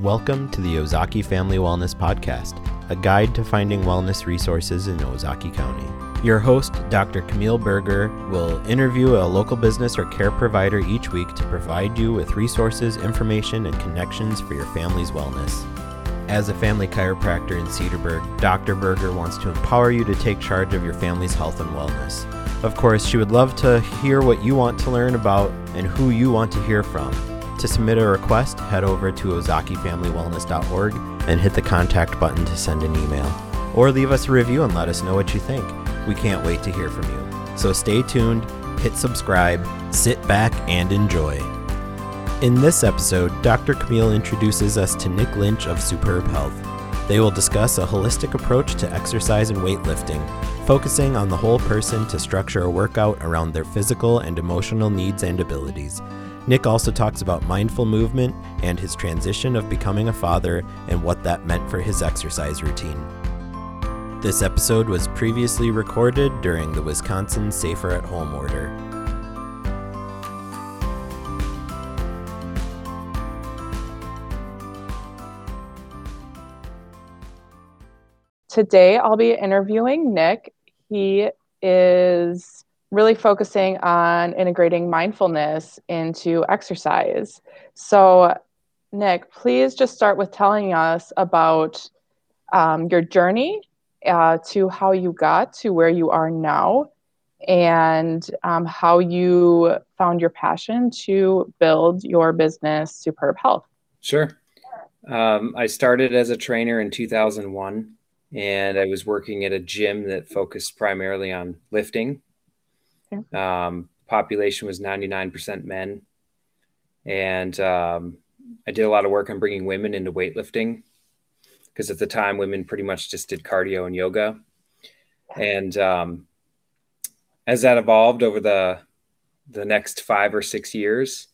Welcome to the Ozaukee Family Wellness Podcast, a guide to finding wellness resources in Ozaukee County. Your host, Dr. Camille Berger, will interview a local business or care provider each week to provide you with resources, information, and connections for your family's wellness. As a family chiropractor in Cedarburg, Dr. Berger wants to empower you to take charge of your family's health and wellness. Of course, she would love to hear what you want to learn about and who you want to hear from. To submit a request, head over to ozaukeefamilywellness.org and hit the contact button to send an email. Or leave us a review and let us know what you think. We can't wait to hear from you. So stay tuned, hit subscribe, sit back, and enjoy. In this episode, Dr. Camille introduces us to Nick Lynch of Superb Health. They will discuss a holistic approach to exercise and weightlifting, focusing on the whole person to structure a workout around their physical and emotional needs and abilities. Nick also talks about mindful movement and his transition of becoming a father and what that meant for his exercise routine. This episode was previously recorded during the Wisconsin Safer at Home order. Today I'll be interviewing Nick. He is really focusing on integrating mindfulness into exercise. So, Nick, please just start with telling us about um, your journey uh, to how you got to where you are now and um, how you found your passion to build your business, Superb Health. Sure. Um, I started as a trainer in 2001 and I was working at a gym that focused primarily on lifting Um, population was 99% men. And um, I did a lot of work on bringing women into weightlifting because at the time, women pretty much just did cardio and yoga. And um, as that evolved over the the next five or six years,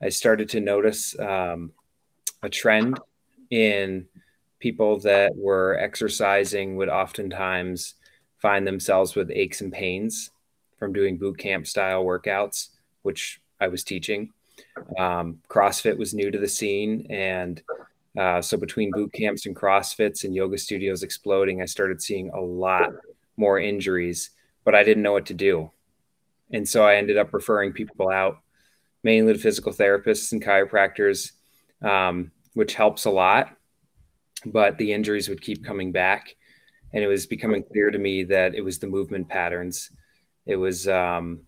I started to notice um, a trend in people that were exercising would oftentimes find themselves with aches and pains from doing boot camp style workouts, which I was teaching. Um, CrossFit was new to the scene. And uh, so between boot camps and CrossFits and yoga studios exploding, I started seeing a lot more injuries, but I didn't know what to do. And so I ended up referring people out, mainly to physical therapists and chiropractors, um, which helps a lot. But the injuries would keep coming back. And it was becoming clear to me that it was the movement patterns it was um,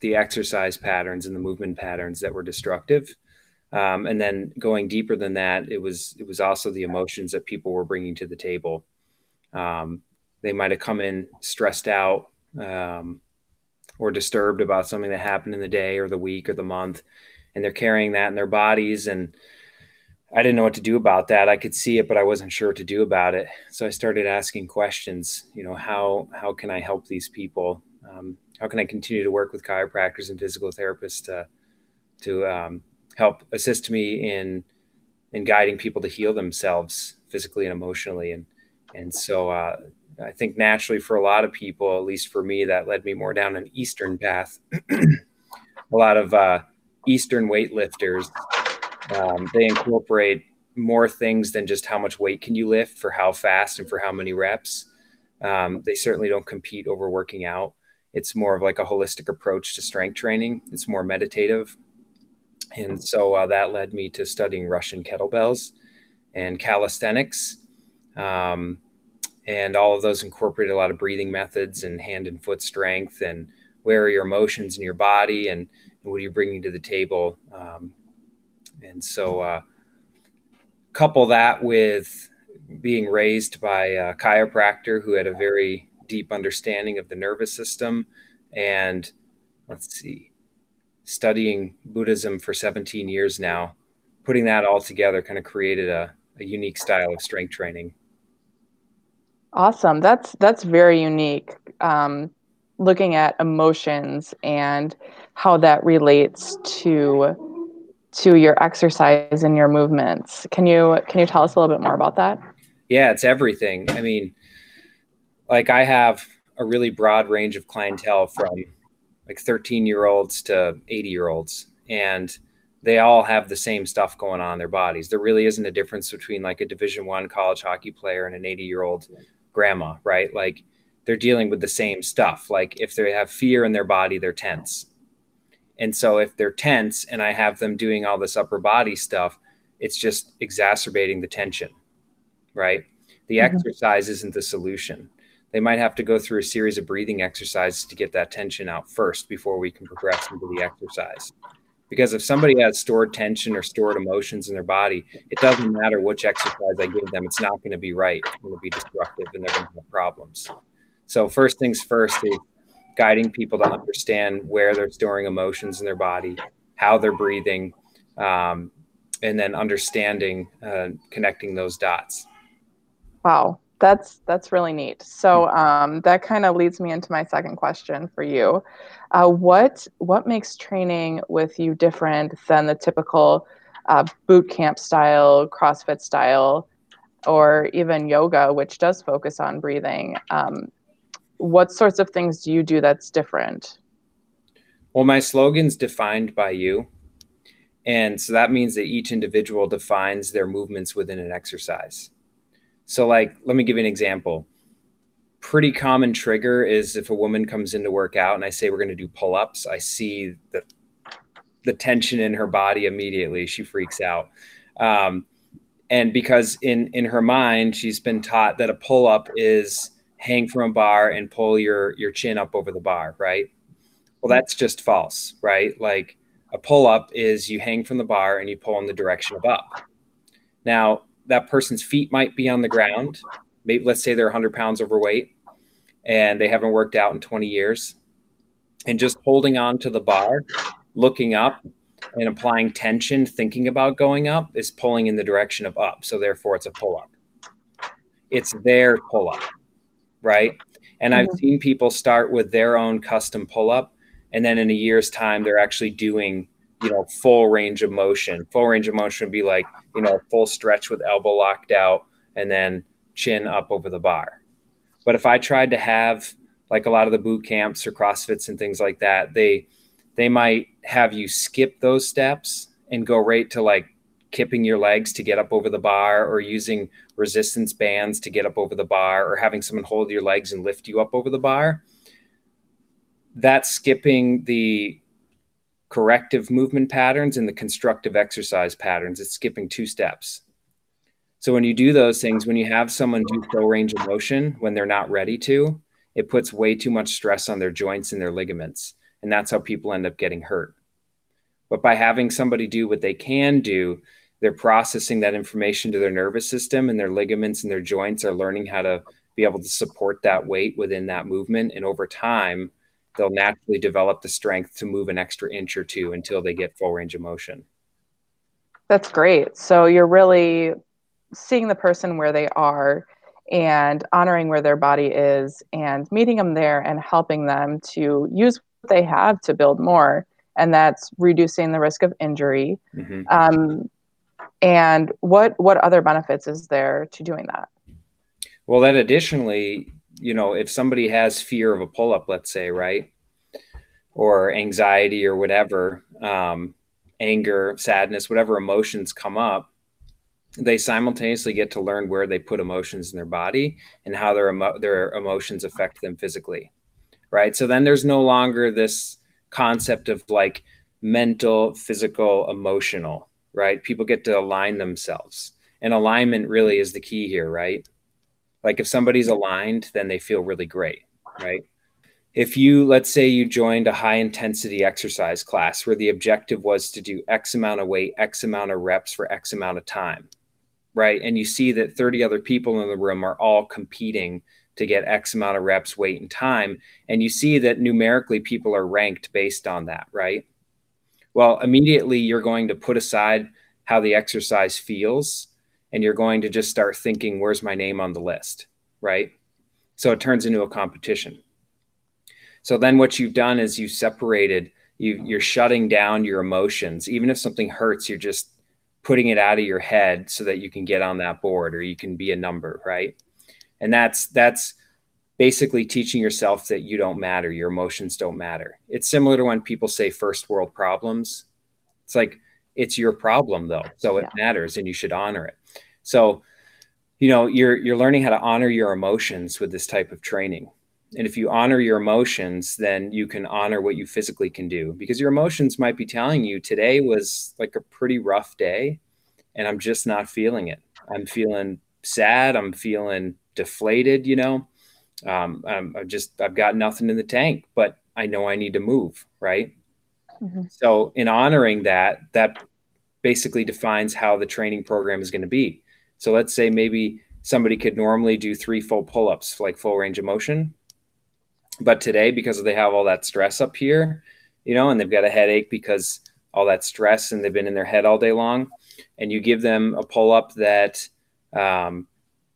the exercise patterns and the movement patterns that were destructive. Um, and then going deeper than that, it was it was also the emotions that people were bringing to the table. Um, they might have come in stressed out um, or disturbed about something that happened in the day or the week or the month, and they're carrying that in their bodies. And I didn't know what to do about that. I could see it, but I wasn't sure what to do about it. So I started asking questions. You know, how how can I help these people? Um, how can I continue to work with chiropractors and physical therapists to to um, help assist me in in guiding people to heal themselves physically and emotionally and and so uh, I think naturally for a lot of people, at least for me, that led me more down an Eastern path. a lot of uh, Eastern weightlifters, um, they incorporate more things than just how much weight can you lift for how fast and for how many reps. Um, they certainly don't compete over working out it's more of like a holistic approach to strength training. It's more meditative. And so uh, that led me to studying Russian kettlebells and calisthenics. Um, and all of those incorporate a lot of breathing methods and hand and foot strength and where are your emotions in your body and, what are you bringing to the table. Um, and so uh, couple that with being raised by a chiropractor who had a very deep understanding of the nervous system and let's see studying buddhism for 17 years now putting that all together kind of created a, a unique style of strength training. Awesome. That's that's very unique um, looking at emotions and how that relates to to your exercise and your movements. Can you can you tell us a little bit more about that? Yeah it's everything. I mean like I have a really broad range of clientele from like 13 year olds to 80 year olds. And they all have the same stuff going on in their bodies. There really isn't a difference between like a Division One college hockey player and an 80 year old grandma, right? Like they're dealing with the same stuff. Like if they have fear in their body, they're tense. And so if they're tense and I have them doing all this upper body stuff, it's just exacerbating the tension, right? The mm-hmm. exercise isn't the solution. They might have to go through a series of breathing exercises to get that tension out first before we can progress into the exercise. Because if somebody has stored tension or stored emotions in their body, it doesn't matter which exercise I give them, it's not going to be right. It's going to be destructive and they're going to have problems. So, first things first is guiding people to understand where they're storing emotions in their body, how they're breathing, um, and then understanding, uh, connecting those dots. Wow, that's that's really neat. So um, that kind of leads me into my second question for you. Uh, what what makes training with you different than the typical uh, boot camp style, CrossFit style, or even yoga, which does focus on breathing? Um, what sorts of things do you do that's different? Well, my slogan's defined by you. And so that means that each individual defines their movements within an exercise. So, like, let me give you an example. Pretty common trigger is if a woman comes in to work out and I say we're going to do pull ups, I see the, the tension in her body immediately. She freaks out. Um, and because in, in her mind, she's been taught that a pull up is hang from a bar and pull your, your chin up over the bar, right? Well, that's just false, right? Like a pull up is you hang from the bar and you pull in the direction of up. Now, that person's feet might be on the ground. Maybe let's say they're 100 pounds overweight and they haven't worked out in 20 years. And just holding on to the bar, looking up and applying tension, thinking about going up is pulling in the direction of up. So therefore, it's a pull up. It's their pull up, right? And mm-hmm. I've seen people start with their own custom pull up. And then in a year's time, they're actually doing you know, full range of motion. Full range of motion would be like, you know, full stretch with elbow locked out and then chin up over the bar. But if I tried to have like a lot of the boot camps or CrossFits and things like that, they they might have you skip those steps and go right to like kipping your legs to get up over the bar or using resistance bands to get up over the bar or having someone hold your legs and lift you up over the bar. That's skipping the corrective movement patterns and the constructive exercise patterns. It's skipping two steps. So when you do those things, when you have someone do full range of motion when they're not ready to, it puts way too much stress on their joints and their ligaments. And that's how people end up getting hurt. But by having somebody do what they can do, they're processing that information to their nervous system and their ligaments and their joints are learning how to be able to support that weight within that movement. And over time, they'll naturally develop the strength to move an extra inch or two until they get full range of motion. That's great. So you're really seeing the person where they are and honoring where their body is and meeting them there and helping them to use what they have to build more. And that's reducing the risk of injury. Mm-hmm. Um, and what what other benefits is there to doing that? Well, then additionally, you know, if somebody has fear of a pull up, let's say, right, or anxiety or whatever, um, anger, sadness, whatever emotions come up, they simultaneously get to learn where they put emotions in their body and how their emo- their emotions affect them physically, right? So then there's no longer this concept of like mental, physical, emotional, right? People get to align themselves, and alignment really is the key here, right? Like if somebody's aligned, then they feel really great, right? If you, let's say you joined a high intensity exercise class where the objective was to do X amount of weight, X amount of reps for X amount of time, right? And you see that 30 other people in the room are all competing to get X amount of reps, weight, and time. And you see that numerically people are ranked based on that, right? Well, immediately you're going to put aside how the exercise feels and you're going to just start thinking, where's my name on the list? Right. So it turns into a competition. So then what you've done is you separated, you, you're shutting down your emotions. Even if something hurts, you're just putting it out of your head so that you can get on that board or you can be a number. Right. And that's, that's, basically teaching yourself that you don't matter, your emotions don't matter. It's similar to when people say first world problems. It's like it's your problem though. So it yeah. matters and you should honor it. So you know you're you're learning how to honor your emotions with this type of training. And if you honor your emotions then you can honor what you physically can do because your emotions might be telling you today was like a pretty rough day and i'm just not feeling it. I'm feeling sad. I'm feeling deflated you know? Um, I'm, i just i've got nothing in the tank but i know i need to move right mm-hmm. so in honoring that that basically defines how the training program is going to be so let's say maybe somebody could normally do three full pull-ups like full range of motion but today, because they have all that stress up here, you know, and they've got a headache because all that stress and they've been in their head all day long, and you give them a pull up that um,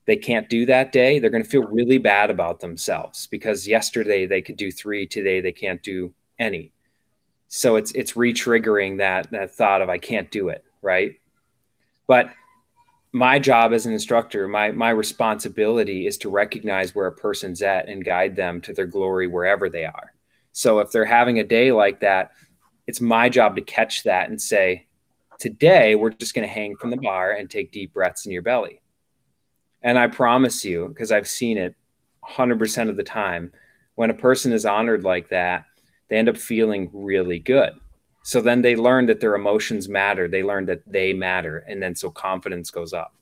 they can't do that day, they're going to feel really bad about themselves because yesterday they could do three, today they can't do any. So it's it's re-triggering that that thought of I can't do it, right? But my job as an instructor, my my responsibility is to recognize where a person's at and guide them to their glory wherever they are. So if they're having a day like that, it's my job to catch that and say, today we're just going to hang from the bar and take deep breaths in your belly. And I promise you, because I've seen it 100% of the time, when a person is honored like that, they end up feeling really good. So then they learn that their emotions matter. They learn that they matter. And then so confidence goes up.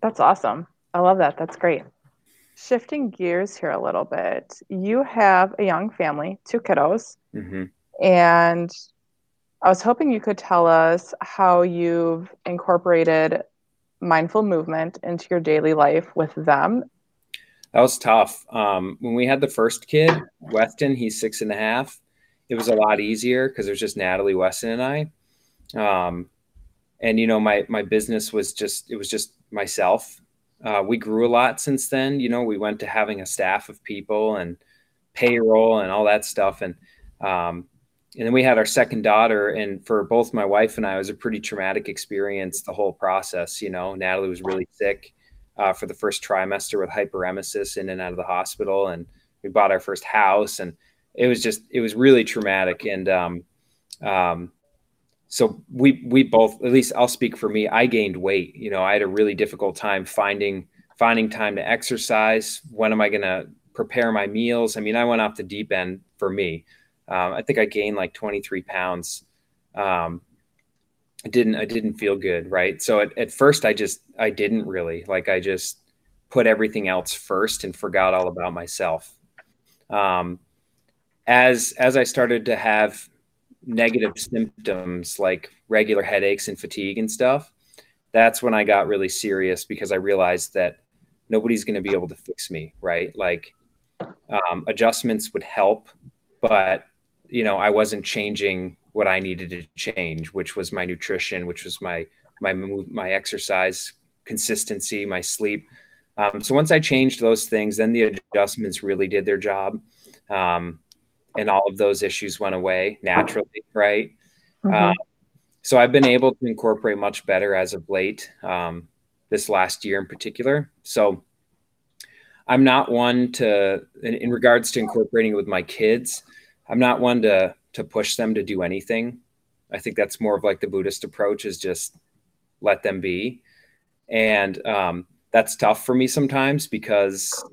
That's awesome. I love that. That's great. Shifting gears here a little bit, you have a young family, two kiddos. Mm-hmm. And I was hoping you could tell us how you've incorporated mindful movement into your daily life with them. That was tough. Um, when we had the first kid, Weston, he's six and a half it was a lot easier because there's just Natalie Weston and I. Um, and you know, my my business was just it was just myself. Uh, we grew a lot since then. You know, we went to having a staff of people and payroll and all that stuff. And um, and then we had our second daughter, and for both my wife and I, it was a pretty traumatic experience. The whole process, you know, Natalie was really sick uh, for the first trimester with hyperemesis in and out of the hospital, and we bought our first house, and it was just it was really traumatic. And um, um, so we we both at least I'll speak for me I gained weight. You know I had a really difficult time finding finding time to exercise. When am I going to prepare my meals? I mean I went off the deep end for me. Um, I think I gained like 23 pounds um, I didn't I didn't feel good right so at, at first I just I didn't really like I just put everything else first and forgot all about myself um, as as I started to have negative symptoms like regular headaches and fatigue and stuff, that's when I got really serious because I realized that nobody's going to be able to fix me, right? Like um, adjustments would help, but you know, I wasn't changing what I needed to change, which was my nutrition, which was my my my exercise consistency, my sleep. Um, so once I changed those things, then the adjustments really did their job. Um, and all of those issues went away naturally, right? Mm-hmm. Um, so I've been able to incorporate much better as of late, um, this last year in particular. So I'm not one to, in, in, regards to incorporating it with my kids, I'm not one to to push them to do anything. I think that's more of like the Buddhist approach is just let them be, and um, that's tough for me sometimes because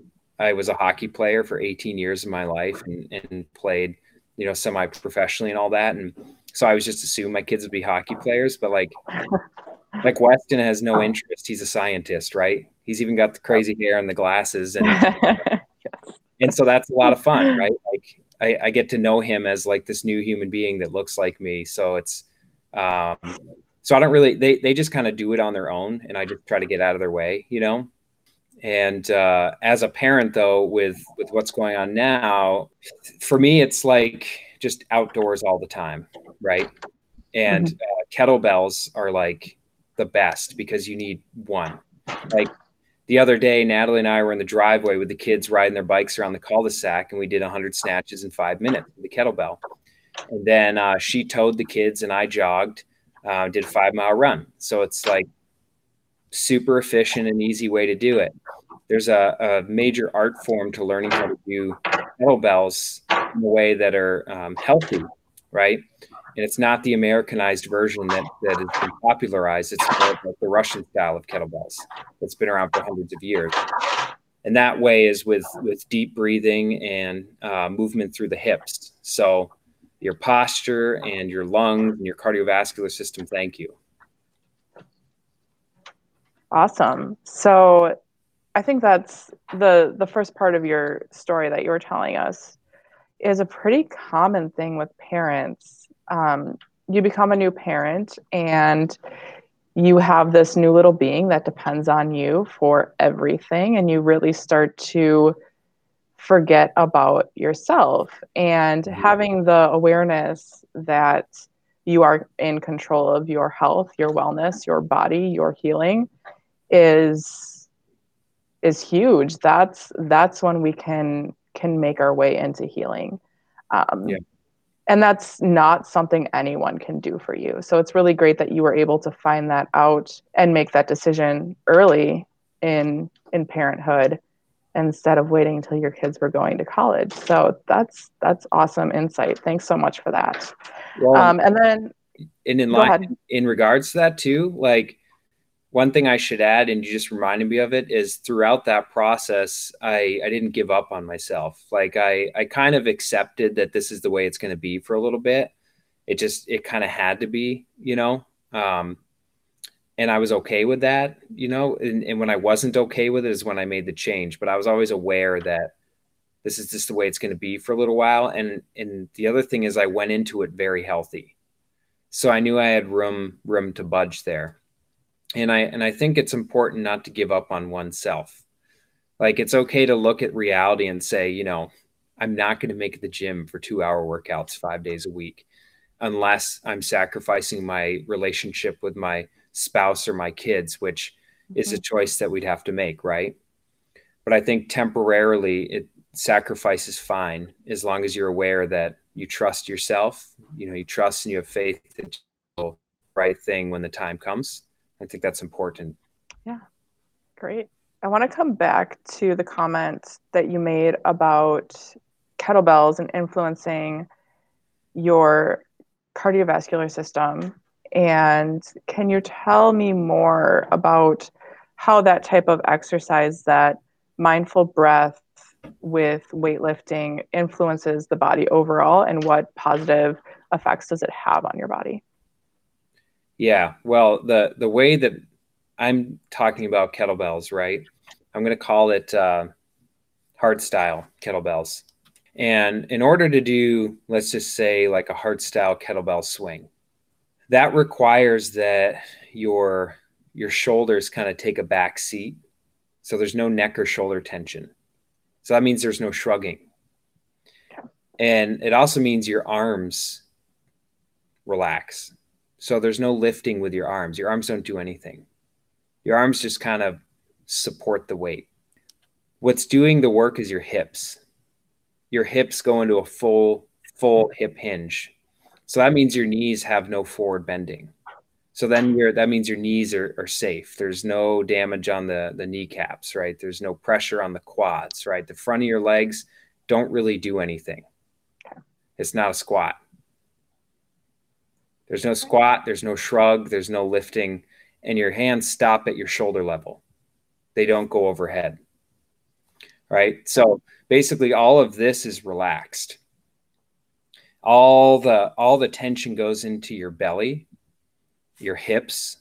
I was a hockey player for 18 years of my life and, and played, you know, semi professionally and all that. And so I was just assumed my kids would be hockey players, but like, like Weston has no interest. He's a scientist, right? He's even got the crazy hair and the glasses. And, and so that's a lot of fun, right? I, I, get to know him as like this new human being that looks like me. So it's, um, so I don't really, they, they just kind of do it on their own and I just try to get out of their way, you know? And uh, as a parent, though, with with what's going on now, for me, it's like just outdoors all the time, right? And mm-hmm. uh, kettlebells are like the best because you need one. Like the other day, Natalie and I were in the driveway with the kids riding their bikes around the cul-de-sac, and we did 100 snatches in five minutes with the kettlebell. And then uh, she towed the kids, and I jogged, uh, did a five mile run. So it's like super efficient and easy way to do it. There's a, a major art form to learning how to do kettlebells in a way that are um, healthy, right? And it's not the Americanized version that that has been popularized. It's more like the Russian style of kettlebells that's been around for hundreds of years. And that way is with with deep breathing and uh, movement through the hips. So your posture and your lungs and your cardiovascular system thank you. Awesome. So I think that's the the first part of your story that you were telling us is a pretty common thing with parents. Um, you become a new parent and you have this new little being that depends on you for everything, and you really start to forget about yourself. And having the awareness that you are in control of your health, your wellness, your body, your healing is is huge. That's that's when we can can make our way into healing. Um, yeah. And that's not something anyone can do for you. So it's really great that you were able to find that out and make that decision early in in parenthood instead of waiting until your kids were going to college. So that's that's awesome insight. Thanks so much for that. Well, um, and then and in line in regards to that too, like one thing I should add, and you just reminded me of it, is throughout that process, I, I didn't give up on myself. Like I, I kind of accepted that this is the way it's going to be for a little bit. It just, it kind of had to be, you know, um, and I was okay with that, you know, and, and when I wasn't okay with it is when I made the change, but I was always aware that this is just the way it's going to be for a little while. And, and the other thing is I went into it very healthy. So I knew I had room, room to budge there and i and i think it's important not to give up on oneself like it's okay to look at reality and say you know i'm not going to make the gym for two hour workouts five days a week unless i'm sacrificing my relationship with my spouse or my kids which mm-hmm. is a mm-hmm. choice that we'd have to make right but i think temporarily it sacrifice is fine as long as you're aware that you trust yourself you know you trust and you have faith that the right thing when the time comes I think that's important. Yeah, great. I want to come back to the comment that you made about kettlebells and influencing your cardiovascular system. And can you tell me more about how that type of exercise, that mindful breath with weightlifting, influences the body overall and what positive effects does it have on your body? Yeah, well, the the way that I'm talking about kettlebells, right? I'm going to call it uh, hard style kettlebells. And in order to do, let's just say, like a hard style kettlebell swing, that requires that your your shoulders kind of take a back seat, so there's no neck or shoulder tension. So that means there's no shrugging, and it also means your arms relax so there's no lifting with your arms. Your arms don't do anything. Your arms just kind of support the weight. What's doing the work is your hips. Your hips go into a full, full hip hinge. So that means your knees have no forward bending. So then you that means your knees are, are safe. There's no damage on the, the kneecaps, right? There's no pressure on the quads, right? The front of your legs don't really do anything. It's not a squat. There's no squat, there's no shrug, there's no lifting, and your hands stop at your shoulder level. They don't go overhead. Right? So basically all of this is relaxed. All the all the tension goes into your belly, your hips,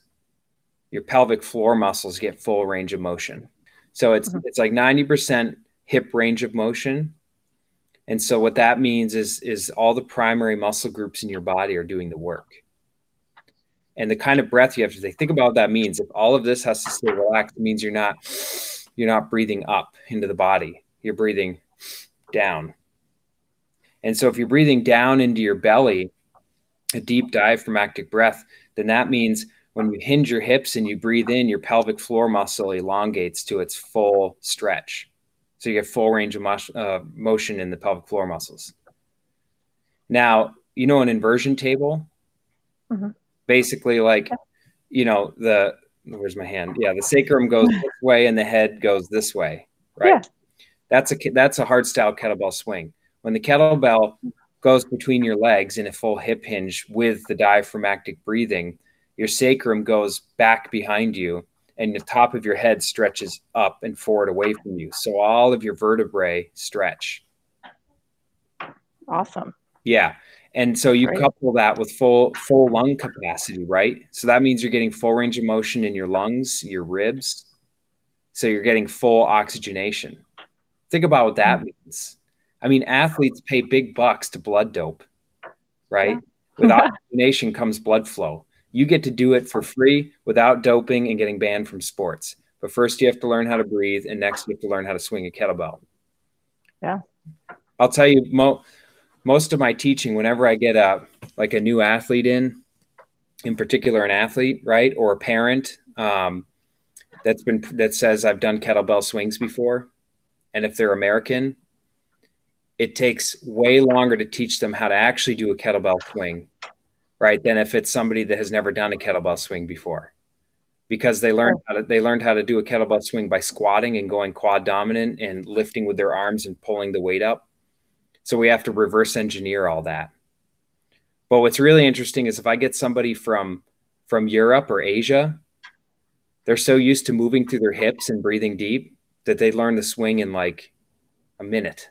your pelvic floor muscles get full range of motion. So it's mm-hmm. it's like 90% hip range of motion. And so what that means is is all the primary muscle groups in your body are doing the work and the kind of breath you have to take. Think about what that means. If all of this has to stay relaxed, it means you're not you're not breathing up into the body. You're breathing down. And so if you're breathing down into your belly, a deep diaphragmatic breath, then that means when you hinge your hips and you breathe in, your pelvic floor muscle elongates to its full stretch. So you get full range of uh, motion in the pelvic floor muscles. Now, you know an inversion table? Mm-hmm basically like you know the where's my hand yeah the sacrum goes this way and the head goes this way right yeah. that's a that's a hard style kettlebell swing when the kettlebell goes between your legs in a full hip hinge with the diaphragmatic breathing, your sacrum goes back behind you and the top of your head stretches up and forward away from you. So all of your vertebrae stretch. Awesome. Yeah. And so you Great. couple that with full full lung capacity, right? So that means you're getting full range of motion in your lungs, your ribs. So you're getting full oxygenation. Think about what that mm-hmm. means. I mean, athletes pay big bucks to blood dope, right? With oxygenation comes blood flow. You get to do it for free without doping and getting banned from sports. But first, you have to learn how to breathe, and next, you have to learn how to swing a kettlebell. Yeah. I'll tell you, Mo, most of my teaching, whenever I get a like a new athlete in, in particular an athlete, right, or a parent um, that's been that says I've done kettlebell swings before, and if they're American, it takes way longer to teach them how to actually do a kettlebell swing right than if it's somebody that has never done a kettlebell swing before. Because they learned how to they learned how to do a kettlebell swing by squatting and going quad dominant and lifting with their arms and pulling the weight up. So we have to reverse engineer all that. But what's really interesting is if i get somebody from from europe or asia they're so used to moving through their hips and breathing deep that they learn the swing in like a minute.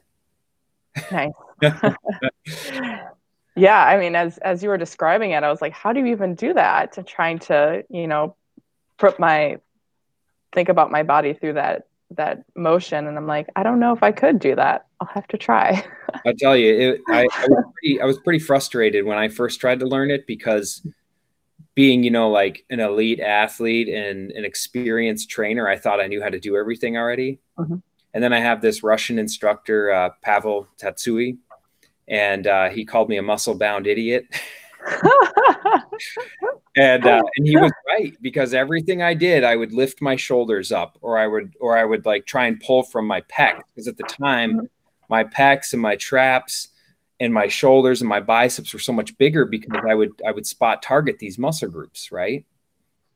Nice yeah i mean as as you were describing it i was like how do you even do that to trying to you know put my think about my body through that that motion? And i'm like i don't know if i could do that. I'll have to try. I tell you it, I, I, was pretty, I was pretty frustrated when i first tried to learn it because being you know like an elite athlete and an experienced trainer i thought i knew how to do everything already. Mm-hmm. and then i have this russian instructor uh, Pavel Tsatsouline and uh, he called me a muscle bound idiot. and uh, and he was right because everything I did, I would lift my shoulders up, or I would or I would like try and pull from my pec because at the time, mm-hmm. my pecs and my traps and my shoulders and my biceps were so much bigger because I would I would spot target these muscle groups, right?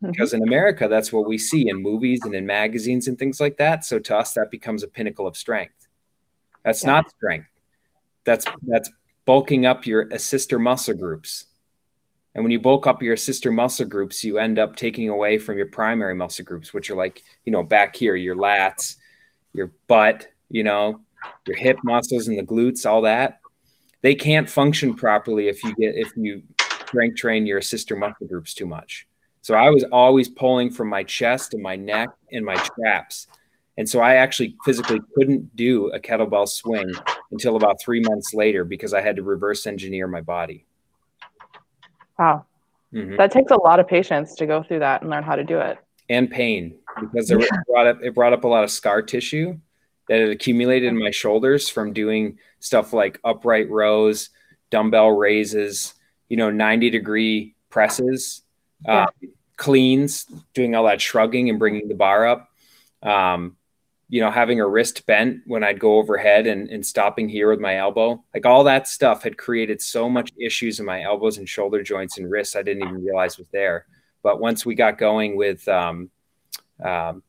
Mm-hmm. Because in America, that's what we see in movies and in magazines and things like that. So to us, that becomes a pinnacle of strength. That's yeah. not strength that's that's bulking up your sister muscle groups. And when you bulk up your sister muscle groups, you end up taking away from your primary muscle groups, which are like, you know, back here, your lats, your butt, you know, your hip muscles and the glutes, all that. They can't function properly if you get if you strength train your sister muscle groups too much. So I was always pulling from my chest and my neck and my traps and so I actually physically couldn't do a kettlebell swing until about three months later because I had to reverse engineer my body. Wow. Mm-hmm. That takes a lot of patience to go through that and learn how to do it. And pain because it, brought up, it brought up a lot of scar tissue that had accumulated in my shoulders from doing stuff like upright rows, dumbbell raises, you know, 90 degree presses, yeah. uh, cleans, doing all that shrugging and bringing the bar up. Um, you know, having a wrist bent when I'd go overhead and, and stopping here with my elbow, like all that stuff had created so much issues in my elbows and shoulder joints and wrists I didn't even realize was there. But once we got going with um, um,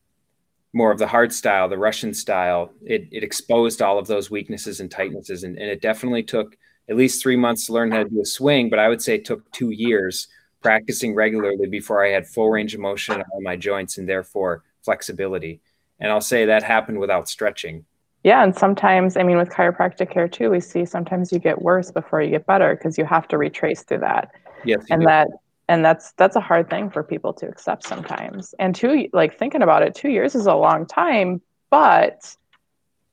more of the hard style, the Russian style, it, it exposed all of those weaknesses and tightnesses. And, and it definitely took at least three months to learn how to do a swing, but I would say it took two years practicing regularly before I had full range of motion on my joints and therefore flexibility. And I'll say that happened without stretching. Yeah, and sometimes, I mean, with chiropractic care too, we see sometimes you get worse before you get better because you have to retrace through that. Yes, and do. that and that's that's a hard thing for people to accept sometimes. And two, like thinking about it, two years is a long time, but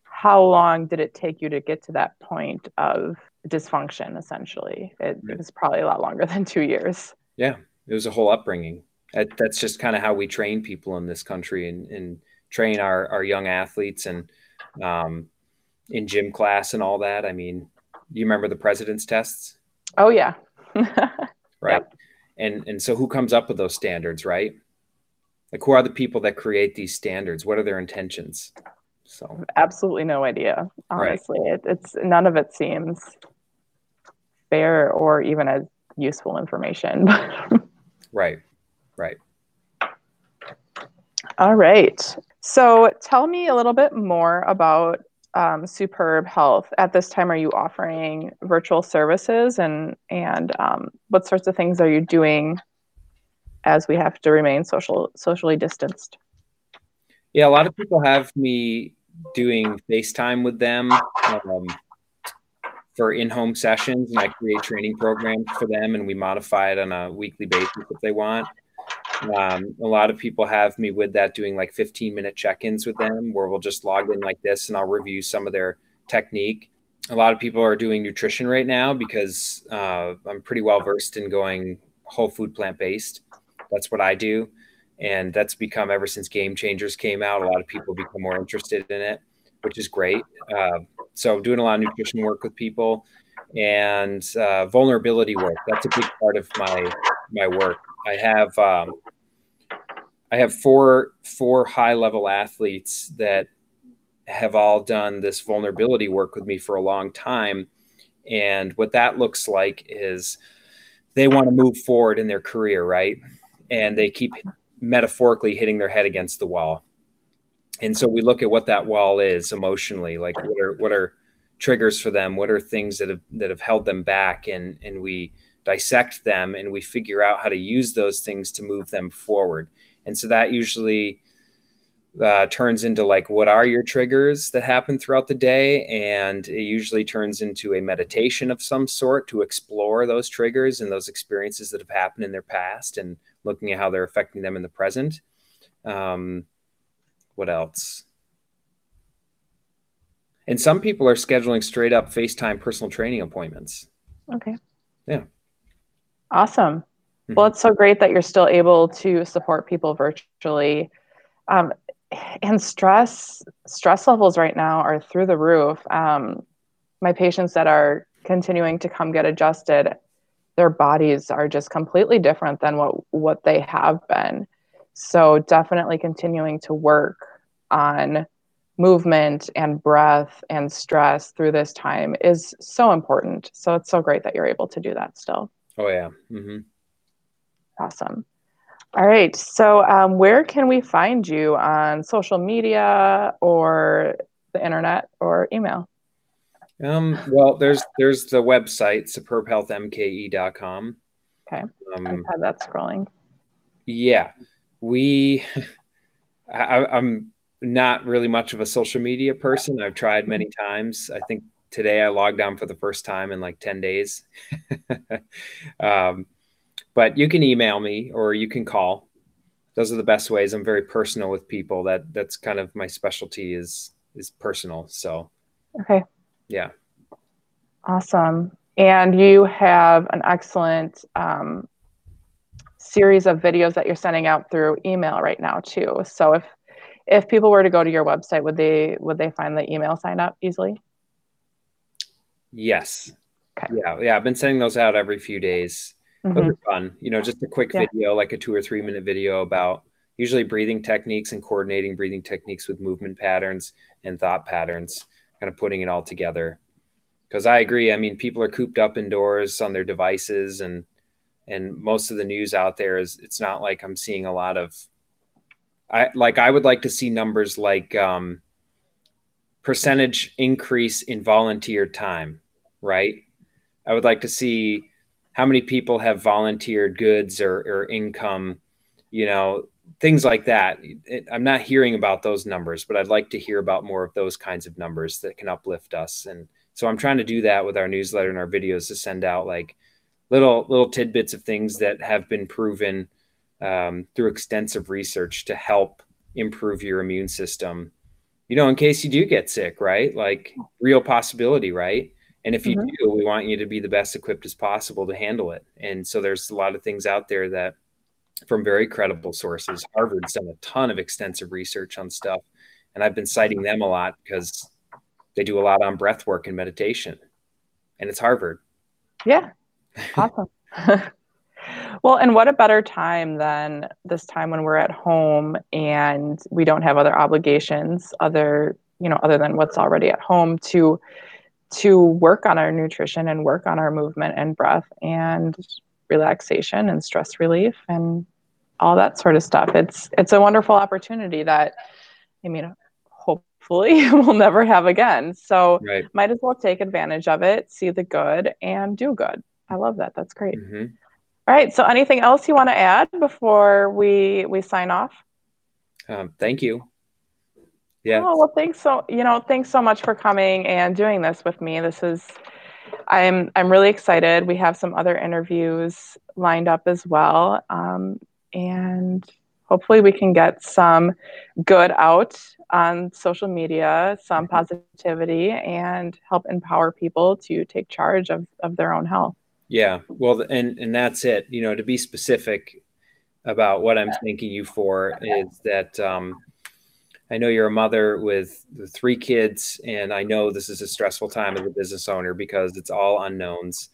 how long did it take you to get to that point of dysfunction? Essentially, it, right. it mm. was probably a lot longer than two years. Yeah, it was a whole upbringing. That's just kind of how we train people in this country, and, and train our our young athletes and um, in gym class and all that. I mean, you remember the president's tests? Oh yeah. right. Yep. And and so who comes up with those standards, right? Like who are the people that create these standards? What are their intentions? So absolutely no idea. Honestly, right. it, it's none of it seems fair or even as useful information. right. Right. All right. So tell me a little bit more about um, Superb Health, at this time, are you offering virtual services and and um, what sorts of things are you doing as we have to remain social socially distanced? Yeah, a lot of people have me doing FaceTime with them um, for in-home sessions, and I create training programs for them, and we modify it on a weekly basis if they want. Um, a lot of people have me with that doing like 15 minute check-ins with them where we'll just log in like this and I'll review some of their technique. A lot of people are doing nutrition right now because uh, I'm pretty well versed in going whole food plant based. That's what I do. And that's become ever since Game Changers came out, a lot of people become more interested in it, which is great. Uh, so doing a lot of nutrition work with people and uh, vulnerability work. That's a big part of my my work. I have um, I have four four high level athletes that have all done this vulnerability work with me for a long time, and what that looks like is they want to move forward in their career, right? And they keep metaphorically hitting their head against the wall. And so we look at what that wall is emotionally, like what are what are triggers for them, what are things that have that have held them back, and and we dissect them and we figure out how to use those things to move them forward. And so that usually uh, turns into like, what are your triggers that happen throughout the day? And it usually turns into a meditation of some sort to explore those triggers and those experiences that have happened in their past and looking at how they're affecting them in the present. Um, what else? And some people are scheduling straight up FaceTime personal training appointments. Okay. Yeah. Awesome. Mm-hmm. Well, it's so great that you're still able to support people virtually. Um, and stress stress levels right now are through the roof. Um, my patients that are continuing to come get adjusted, their bodies are just completely different than what what they have been. So definitely continuing to work on movement and breath and stress through this time is so important. So it's so great that you're able to do that still. Oh yeah. Mm-hmm. Awesome. All right. So, um, where can we find you on social media or the internet or email? Um, well, there's there's the website superbhealthmke.com. Okay. Um, I've had that scrolling. Yeah, we. I, I'm not really much of a social media person. I've tried many times. I think today I logged on for the first time in like 10 days. um, but you can email me or you can call. Those are the best ways. I'm very personal with people. That that's kind of my specialty is is personal. So okay. Yeah. Awesome. And you have an excellent um, series of videos that you're sending out through email right now too. So if if people were to go to your website, would they would they find the email sign up easily? Yes. Okay. Yeah, yeah. I've been sending those out every few days. Mm-hmm. Those are fun. You know, just a quick yeah. video, like a two or three minute video about usually breathing techniques and coordinating breathing techniques with movement patterns and thought patterns, kind of putting it all together. Because I agree. I mean, people are cooped up indoors on their devices, and and most of the news out there is it's not like I'm seeing a lot of. I like I would like to see numbers like um, percentage increase in volunteer time, right? I would like to see how many people have volunteered goods or, or income, you know, things like that. It, I'm not hearing about those numbers, but I'd like to hear about more of those kinds of numbers that can uplift us. And so I'm trying to do that with our newsletter and our videos to send out like little little tidbits of things that have been proven um, through extensive research to help improve your immune system you know, in case you do get sick, right? Like real possibility, right? And if you mm-hmm. do, we want you to be the best equipped as possible to handle it. And so there's a lot of things out there that from very credible sources. Harvard's done a ton of extensive research on stuff. And I've been citing them a lot because they do a lot on breath work and meditation. And it's Harvard. Yeah. Awesome. Well, and what a better time than this time when we're at home and we don't have other obligations other, you know, other than what's already at home to to work on our nutrition and work on our movement and breath and relaxation and stress relief and all that sort of stuff. It's it's a wonderful opportunity that I mean hopefully we'll never have again. So Right. might as well take advantage of it, see the good, and do good. I love that. That's great. hmm All right. So anything else you want to add before we we sign off? Um, thank you. Yeah. Oh well, thanks so you know thanks so much for coming and doing this with me. This is I'm I'm really excited. We have some other interviews lined up as well, um, and hopefully we can get some good out on social media, some Mm-hmm. positivity, and help empower people to take charge of of their own health. Yeah. Well, and and that's it. You know, to be specific about what I'm thanking you for is that um, I know you're a mother with three kids, and I know this is a stressful time as a business owner because it's all unknowns,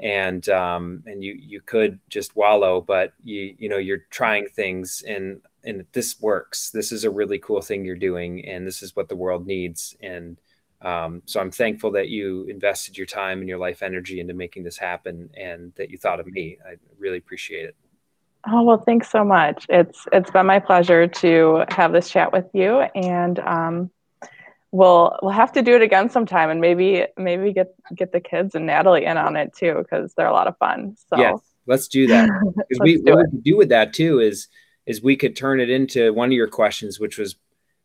and um, and you you could just wallow, but you you know you're trying things and and this works. This is a really cool thing you're doing, and this is what the world needs, and um, so I'm thankful that you invested your time and your life energy into making this happen, and that you thought of me. I really appreciate it. Oh well, thanks so much. It's it's been my pleasure to have this chat with you, and um, we'll we'll have to do it again sometime, and maybe maybe get get the kids and Natalie in on it too because they're a lot of fun. So Yes, let's do that. Because we do what we could do with that too is is we could turn it into one of your questions, which was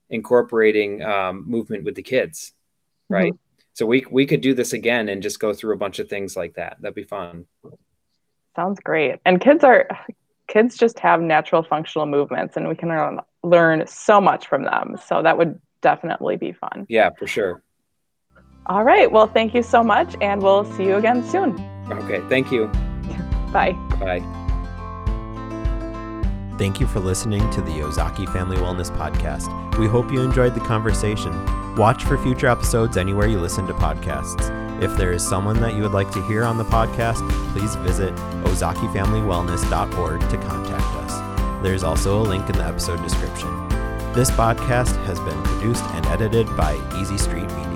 incorporating um, movement with the kids, right? Mm-hmm. So we we could do this again and just go through a bunch of things like that. That'd be fun. sounds great. And kids are kids just have natural functional movements, and we can learn, learn so much from them. So that would definitely be fun. Yeah, for sure. All right. Well, thank you so much, and we'll see you again soon. Okay, thank you. Bye. Bye. Thank you for listening to the Ozaukee Family Wellness Podcast. We hope you enjoyed the conversation. Watch for future episodes anywhere you listen to podcasts. If there is someone that you would like to hear on the podcast, please visit ozaukeefamilywellness.org to contact us. There's also a link in the episode description. This podcast has been produced and edited by Easy Street Media.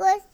My